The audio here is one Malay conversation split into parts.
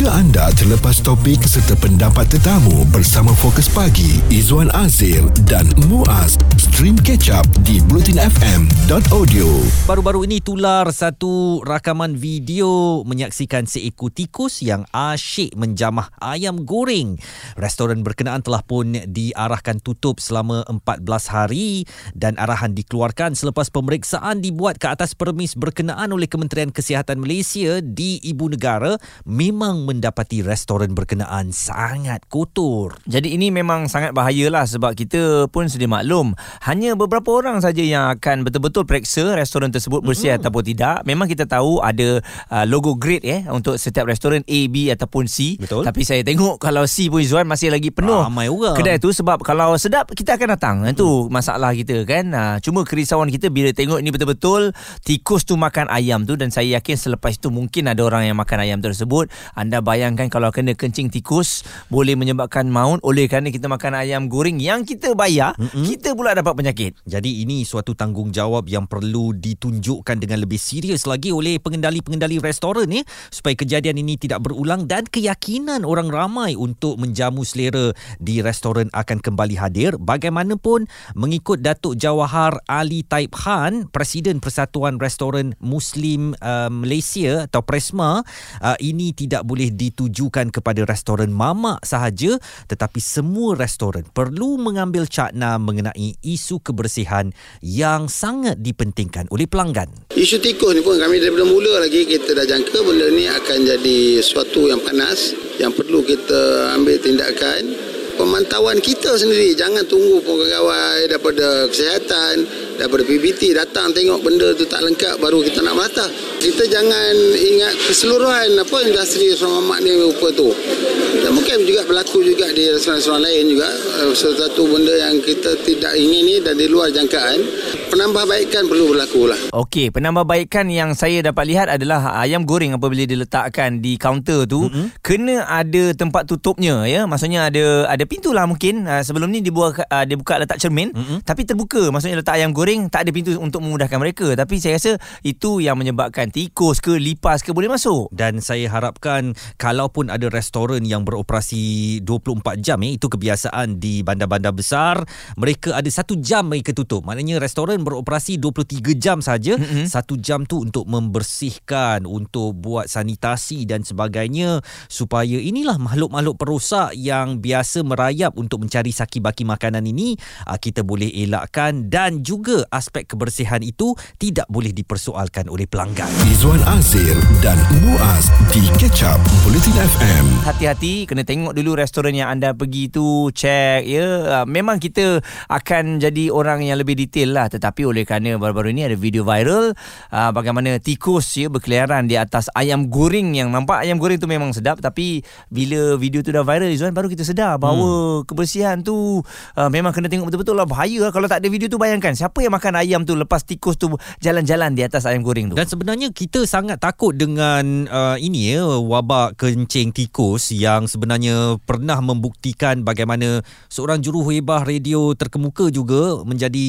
Jika anda terlepas topik serta pendapat tetamu bersama Fokus Pagi, Izwan Azir dan Muaz, stream catch up di blutinfm.audio. Baru-baru ini tular satu rakaman video menyaksikan seekor tikus yang asyik menjamah ayam goreng. Restoran berkenaan telah pun diarahkan tutup selama 14 hari dan arahan dikeluarkan selepas pemeriksaan dibuat ke atas permis berkenaan oleh Kementerian Kesihatan Malaysia di ibu negara memang mendapati restoran berkenaan sangat kotor. Jadi ini memang sangat bahayalah sebab kita pun sedia maklum hanya beberapa orang saja yang akan betul-betul periksa restoran tersebut bersih mm-hmm. ataupun tidak. Memang kita tahu ada uh, logo grade eh untuk setiap restoran A, B ataupun C. Betul. Tapi saya tengok kalau C pun Zuan masih lagi penuh. Ramai orang. Kedai tu sebab kalau sedap kita akan datang. Itu mm. masalah kita kan. Uh, cuma kerisauan kita bila tengok ini betul-betul tikus tu makan ayam tu dan saya yakin selepas itu mungkin ada orang yang makan ayam tersebut anda bayangkan kalau kena kencing tikus boleh menyebabkan maut oleh kerana kita makan ayam goreng yang kita bayar, mm-hmm. kita pula dapat penyakit. Jadi ini suatu tanggungjawab yang perlu ditunjukkan dengan lebih serius lagi oleh pengendali-pengendali restoran ni supaya kejadian ini tidak berulang dan keyakinan orang ramai untuk menjamu selera di restoran akan kembali hadir. Bagaimanapun mengikut Datuk Jawahar Ali Taib Khan, Presiden Persatuan Restoran Muslim uh, Malaysia atau Presma, uh, ini tidak boleh ditujukan kepada restoran mamak sahaja tetapi semua restoran perlu mengambil cakna mengenai isu kebersihan yang sangat dipentingkan oleh pelanggan. Isu tikus ni pun kami daripada mula lagi kita dah jangka benda ni akan jadi sesuatu yang panas yang perlu kita ambil tindakan pemantauan kita sendiri jangan tunggu pegawai daripada kesihatan daripada PBT datang tengok benda tu tak lengkap baru kita nak melata kita jangan ingat keseluruhan apa industri restoran mamak ni rupa tu. Dan mungkin juga berlaku juga di restoran-restoran lain juga eh, sesuatu benda yang kita tidak ingin dan di luar jangkaan penambahbaikan perlu berlaku lah. Okey, penambahbaikan yang saya dapat lihat adalah ayam goreng apabila diletakkan di kaunter tu mm-hmm. kena ada tempat tutupnya ya. Maksudnya ada ada pintu lah mungkin. Uh, sebelum ni dibuat uh, dia buka letak cermin mm-hmm. tapi terbuka. Maksudnya letak ayam goreng tak ada pintu untuk memudahkan mereka. Tapi saya rasa itu yang menyebabkan tikus ke lipas ke boleh masuk. Dan saya harapkan kalaupun ada restoran yang beroperasi 24 jam eh, itu kebiasaan di bandar-bandar besar mereka ada satu jam mereka tutup. Maknanya restoran beroperasi 23 jam saja mm-hmm. satu jam tu untuk membersihkan untuk buat sanitasi dan sebagainya supaya inilah makhluk-makhluk perosak yang biasa merayap untuk mencari saki-baki makanan ini ah, kita boleh elakkan dan juga aspek kebersihan itu tidak boleh dipersoalkan oleh pelanggan. Izwan Azir dan Muaz di Catch Up Bulletin FM. Hati-hati kena tengok dulu restoran yang anda pergi tu check ya. Ah, memang kita akan jadi orang yang lebih detail lah tetapi oleh kerana baru-baru ini ada video viral ah, bagaimana tikus ya berkeliaran di atas ayam goreng yang nampak ayam goreng tu memang sedap. Tapi bila video tu dah viral Izwan baru kita sedar bahawa hmm. kebersihan tu uh, memang kena tengok betul-betul lah. Bahaya kalau tak ada video tu bayangkan siapa yang makan ayam tu lepas tikus tu jalan-jalan di atas ayam goreng tu. Dan sebenarnya kita sangat takut dengan uh, ini ya wabak kencing tikus yang sebenarnya pernah membuktikan bagaimana seorang juruhebah radio terkemuka juga menjadi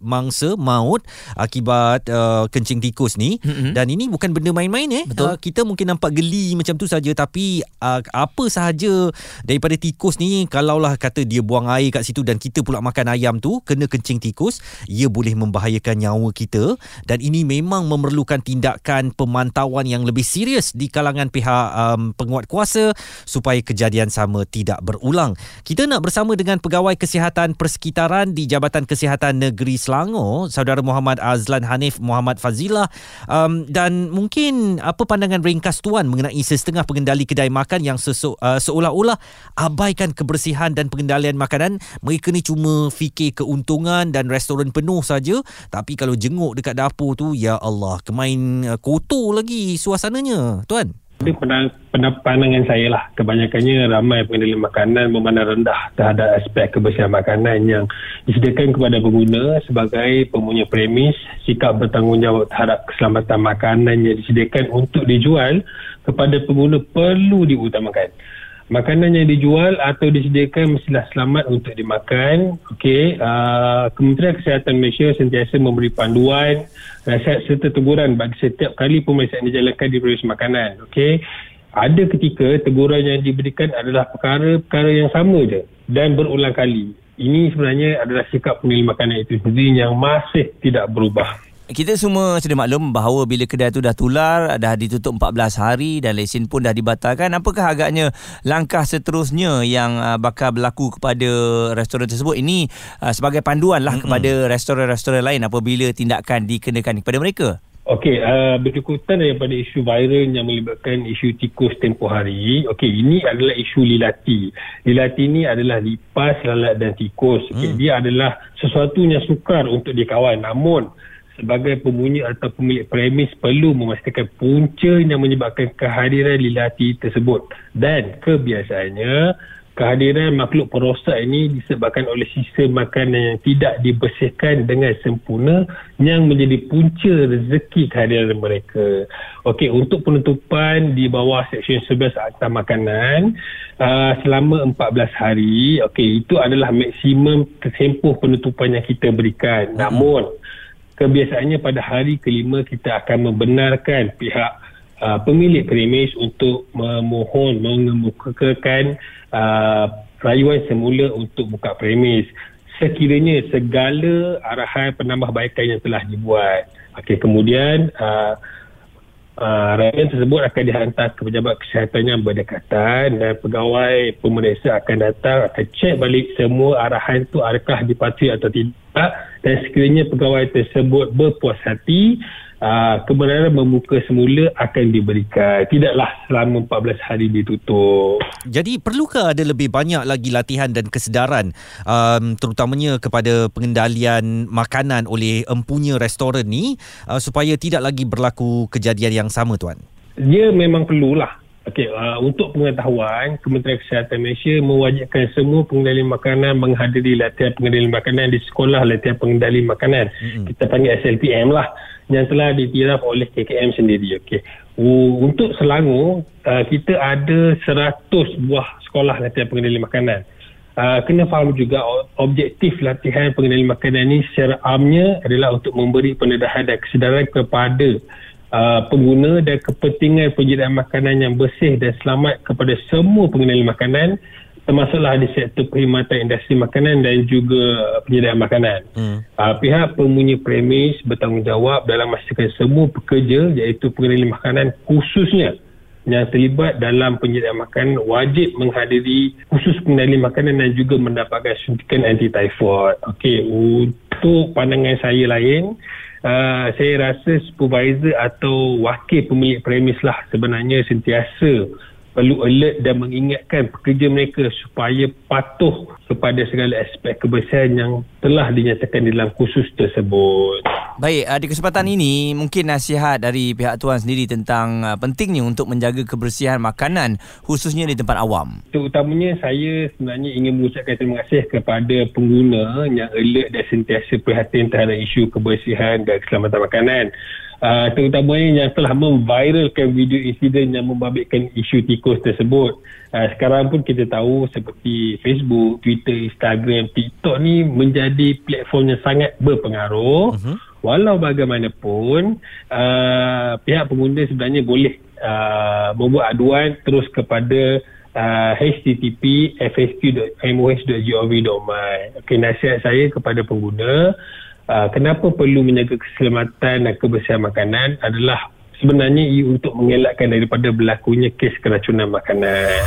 mangsa maut akibat uh, kencing tikus ni. Mm-hmm. dan ini bukan benda main-main eh. Uh, kita mungkin nampak geli macam tu saja tapi uh, apa sahaja daripada tikus ni kalaulah kata dia buang air kat situ dan kita pula makan ayam tu kena kencing tikus ia boleh membahayakan nyawa kita. Dan ini memang memerlukan tindakan pemantauan yang lebih serius di kalangan pihak um, penguat kuasa supaya kejadian sama tidak berulang. Kita nak bersama dengan pegawai kesihatan persekitaran di Jabatan Kesihatan Negeri Selangor saudara Muhammad Azlan Hanif Muhammad Fazilah um, dan mungkin apa pandangan ringkas tuan mengenai setengah pengendali kedai makan yang sesu, uh, seolah-olah abaikan kebersihan dan pengendalian makanan? Mereka ni cuma fikir keuntungan dan restoran penuh saja. Tapi kalau jenguk dekat dapur tu ya Allah kemain uh, kotor lagi suasananya tuan itu pandangan saya lah. Kebanyakannya ramai pengendali makanan memandang rendah terhadap aspek kebersihan makanan yang disediakan kepada pengguna sebagai pemunya premis sikap bertanggungjawab terhadap keselamatan makanan yang disediakan untuk dijual kepada pengguna perlu diutamakan makanan yang dijual atau disediakan mestilah selamat untuk dimakan. Okey, uh, Kementerian Kesihatan Malaysia sentiasa memberi panduan, nasihat serta teguran bagi setiap kali pemeriksaan dijalankan di produksi makanan. Okey. ada ketika teguran yang diberikan adalah perkara-perkara yang sama je dan berulang kali. Ini sebenarnya adalah sikap pemilik makanan itu sendiri yang masih tidak berubah. Kita semua sedia maklum bahawa bila kedai tu dah tular, dah ditutup 14 hari dan lesen pun dah dibatalkan. Apakah agaknya langkah seterusnya yang uh, bakal berlaku kepada restoran tersebut? Ini uh, sebagai panduan lah mm-hmm. kepada restoran-restoran lain apabila tindakan dikenakan kepada mereka. Okey, uh, berikutan daripada isu viral yang melibatkan isu tikus tempoh hari. Okey, ini adalah isu lilati. Lilati ini adalah lipas, lalat dan tikus. Okay, mm. Dia adalah sesuatu yang sukar untuk dikawal. Namun, sebagai pembunyi atau pemilik premis perlu memastikan punca yang menyebabkan kehadiran lilati tersebut dan kebiasaannya kehadiran makhluk perosak ini disebabkan oleh sistem makanan yang tidak dibersihkan dengan sempurna yang menjadi punca rezeki kehadiran mereka. Okey, untuk penutupan di bawah Seksyen 11 Akta Makanan uh, selama 14 hari, okey, itu adalah maksimum tempoh penutupan yang kita berikan. Namun, kebiasaannya pada hari kelima kita akan membenarkan pihak uh, pemilik premis untuk memohon mengemukakan uh, rayuan semula untuk buka premis. Sekiranya segala arahan penambahbaikan yang telah dibuat. Okey kemudian uh, Uh, rayuan tersebut akan dihantar ke pejabat kesihatan yang berdekatan dan pegawai pemeriksa akan datang akan cek balik semua arahan itu adakah dipatuhi atau tidak. Dan sekiranya pegawai tersebut berpuas hati uh, kebenaran membuka semula akan diberikan. Tidaklah selama 14 hari ditutup. Jadi perlukah ada lebih banyak lagi latihan dan kesedaran um, terutamanya kepada pengendalian makanan oleh empunya restoran ni uh, supaya tidak lagi berlaku kejadian yang sama tuan? Dia memang perlulah Okey, uh, untuk pengetahuan, Kementerian Kesihatan Malaysia mewajibkan semua pengendali makanan menghadiri latihan pengendali makanan di sekolah latihan pengendali makanan. Mm-hmm. Kita panggil SLPM lah yang telah ditiraf oleh KKM sendiri. Okey. Untuk Selangor, uh, kita ada 100 buah sekolah latihan pengendali makanan. Uh, kena faham juga objektif latihan pengendali makanan ini secara amnya adalah untuk memberi pendedahan dan kesedaran kepada Uh, pengguna dan kepentingan penyediaan makanan yang bersih dan selamat kepada semua pengendali makanan termasuklah di sektor perkhidmatan industri makanan dan juga penyediaan makanan. Hmm. Uh, pihak pemunyi premis bertanggungjawab dalam memastikan semua pekerja iaitu pengendali makanan khususnya yang terlibat dalam penyediaan makanan wajib menghadiri khusus pengendali makanan dan juga mendapatkan suntikan anti-typhoid. Okey, untuk pandangan saya lain, uh, saya rasa supervisor atau wakil pemilik premis lah sebenarnya sentiasa perlu alert dan mengingatkan pekerja mereka supaya patuh kepada segala aspek kebersihan yang telah dinyatakan dalam khusus tersebut. Baik, uh, di kesempatan ini mungkin nasihat dari pihak tuan sendiri tentang uh, pentingnya untuk menjaga kebersihan makanan khususnya di tempat awam. Terutamanya saya sebenarnya ingin mengucapkan terima kasih kepada pengguna yang alert dan sentiasa perhatian terhadap isu kebersihan dan keselamatan makanan uh, terutamanya yang telah memviralkan video insiden yang membabitkan isu tikus tersebut. Uh, sekarang pun kita tahu seperti Facebook, Twitter, Instagram, TikTok ni menjadi platform yang sangat berpengaruh. Uh-huh. Walau bagaimanapun, uh, pihak pengguna sebenarnya boleh uh, membuat aduan terus kepada uh, http fsq.moh.gov.my. Okay, nasihat saya kepada pengguna, uh, kenapa perlu menjaga keselamatan dan kebersihan makanan adalah sebenarnya ia untuk mengelakkan daripada berlakunya kes keracunan makanan.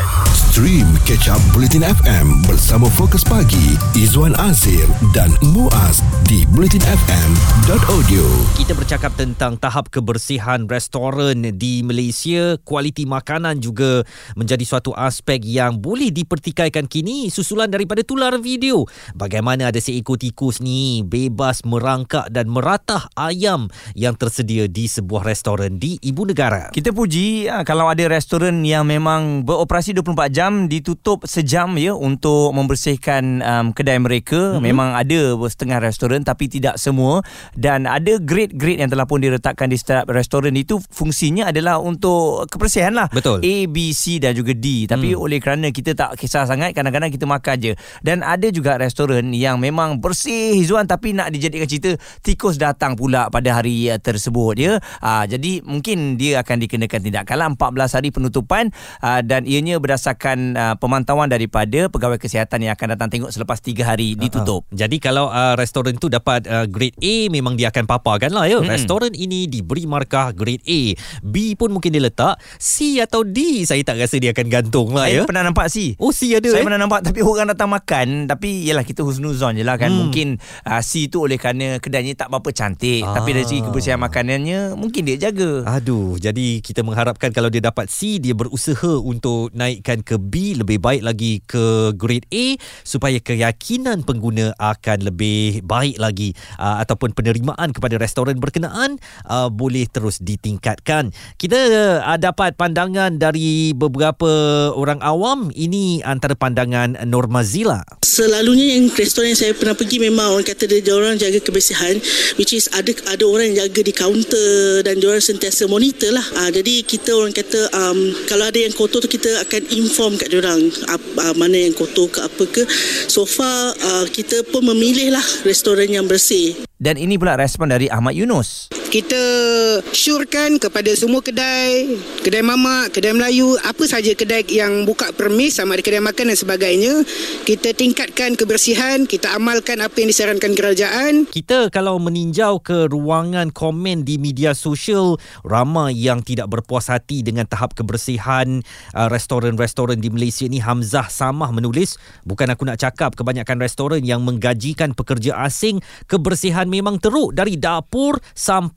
Stream Catch Up Bulletin FM bersama Fokus Pagi, Izwan Azir dan Muaz di bulletinfm.audio. Kita bercakap tentang tahap kebersihan restoran di Malaysia. Kualiti makanan juga menjadi suatu aspek yang boleh dipertikaikan kini susulan daripada tular video. Bagaimana ada seekor tikus ni bebas merangkak dan meratah ayam yang tersedia di sebuah restoran di ibu negara. Kita puji ah, kalau ada restoran yang memang beroperasi 24 jam jam ditutup sejam ya untuk membersihkan um, kedai mereka. Mm-hmm. Memang ada setengah restoran tapi tidak semua dan ada grade-grade yang telah pun diletakkan di setiap restoran itu fungsinya adalah untuk kebersihan lah. Betul. A, B, C dan juga D. Tapi hmm. oleh kerana kita tak kisah sangat kadang-kadang kita makan je. Dan ada juga restoran yang memang bersih Zuan tapi nak dijadikan cerita tikus datang pula pada hari uh, tersebut ya. Uh, jadi mungkin dia akan dikenakan tindakan lah 14 hari penutupan uh, dan ianya berdasarkan uh, pemantauan daripada pegawai kesihatan yang akan datang tengok selepas 3 hari ditutup. Uh-huh. Jadi kalau uh, restoran tu dapat uh, grade A memang dia akan paparkan lah ya. Hmm. Restoran ini diberi markah grade A. B pun mungkin dia letak. C atau D saya tak rasa dia akan gantung lah saya ya. pernah nampak C. Oh C ada Saya eh? pernah nampak tapi orang datang makan tapi yalah kita husnuzon je lah kan. Hmm. Mungkin uh, C tu oleh kerana kedainya tak berapa cantik Ah. tapi dari segi kebersihan makanannya mungkin dia jaga. Aduh, jadi kita mengharapkan kalau dia dapat C, dia berusaha untuk naikkan ke B, lebih baik lagi ke grade A supaya keyakinan pengguna akan lebih baik lagi uh, ataupun penerimaan kepada restoran berkenaan uh, boleh terus ditingkatkan. Kita uh, dapat pandangan dari beberapa orang awam, ini antara pandangan Normazila. Selalunya yang restoran yang saya pernah pergi memang orang kata dia orang jaga kebersihan which is ada ada orang yang jaga di kaunter dan dia orang sentiasa monitor lah. Ah, jadi kita orang kata um, kalau ada yang kotor tu kita akan inform kat dia orang uh, mana yang kotor ke apa ke. So far uh, kita pun memilih lah restoran yang bersih. Dan ini pula respon dari Ahmad Yunus. Kita syorkan kepada semua kedai, kedai mamak, kedai Melayu, apa saja kedai yang buka permis sama ada kedai makan dan sebagainya, kita tingkatkan kebersihan, kita amalkan apa yang disarankan kerajaan. Kita kalau meninjau ke ruangan komen di media sosial ramai yang tidak berpuas hati dengan tahap kebersihan uh, restoran-restoran di Malaysia ni Hamzah Samah menulis bukan aku nak cakap kebanyakan restoran yang menggajikan pekerja asing kebersihan memang teruk dari dapur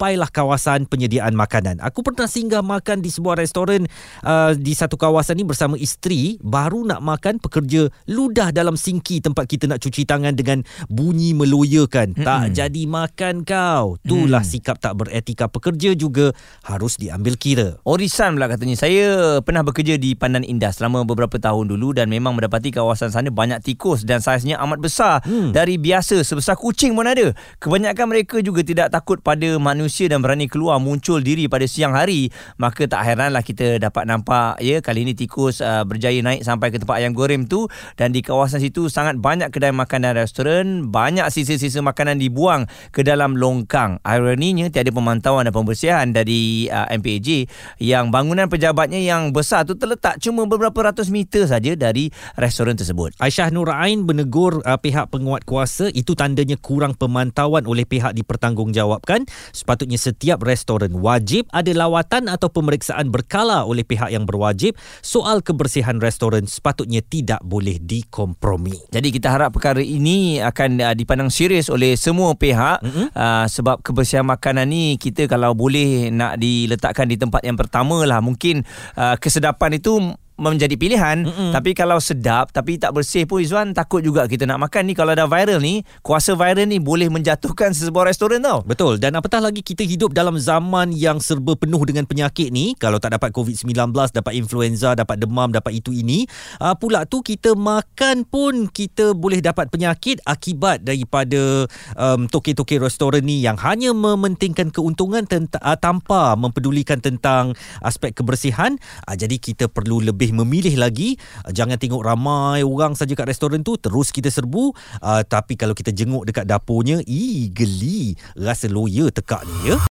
sampailah kawasan penyediaan makanan. Aku pernah singgah makan di sebuah restoran uh, di satu kawasan ni bersama isteri baru nak makan pekerja ludah dalam sinki tempat kita nak cuci tangan dengan bunyi meloyakan. Mm tak jadi makan kau. Itulah Mm. sikap tak beretika pekerja juga harus diambil kira. Orisan pula katanya. Saya pernah bekerja di Pandan Indah Selama beberapa tahun dulu Dan memang mendapati kawasan sana Banyak tikus Dan saiznya amat besar hmm. Dari biasa Sebesar kucing pun ada. Kebanyakan mereka juga Tidak takut pada manusia Dan berani keluar Muncul diri pada siang hari Maka tak heranlah Kita dapat nampak ya Kali ini tikus uh, Berjaya naik sampai ke tempat ayam goreng tu. Dan di kawasan situ Sangat banyak kedai makan dan restoran Banyak sisa-sisa makanan dibuang Ke dalam longkang. Ironinya Tiada pemantauan dan pembersihan Dari uh, MPAJ Yang bangunan pejabatnya Yang besar tu terletak Cuma beberapa ratus meter saja Dari restoran tersebut. Aisyah Nur Ain menegur uh, pihak penguat kuasa itu tandanya kurang pemantauan oleh pihak dipertanggungjawabkan. Sepatutnya setiap restoran wajib ada lawatan atau pemeriksaan berkala oleh pihak yang berwajib. Soal kebersihan restoran sepatutnya tidak boleh dikompromi. Jadi kita harap perkara ini akan uh, dipandang serius oleh semua pihak. Mm-hmm. uh, sebab kebersihan makanan ni kita kalau boleh nak diletakkan di tempat yang pertama lah mungkin uh, kesedapan itu menjadi pilihan Mm-mm. tapi kalau sedap tapi tak bersih pun Izwan takut juga kita nak makan. Ni kalau dah viral ni kuasa viral ni boleh menjatuhkan sesebuah restoran tau. Betul. Dan apatah lagi kita hidup dalam zaman yang serba penuh dengan penyakit ni? Kalau tak dapat COVID-19 dapat influenza dapat demam dapat itu ini uh, pula tu kita makan pun kita boleh dapat penyakit akibat daripada um, toke-toke restoran ni yang hanya mementingkan keuntungan tenta- uh, tanpa mempedulikan tentang aspek kebersihan. Uh, jadi kita perlu lebih memilih lagi. Uh, jangan tengok ramai orang saja kat restoran tu terus kita serbu. Uh, tapi kalau kita jenguk dekat dapurnya ii geli. Rasa lawyer tekak ni ya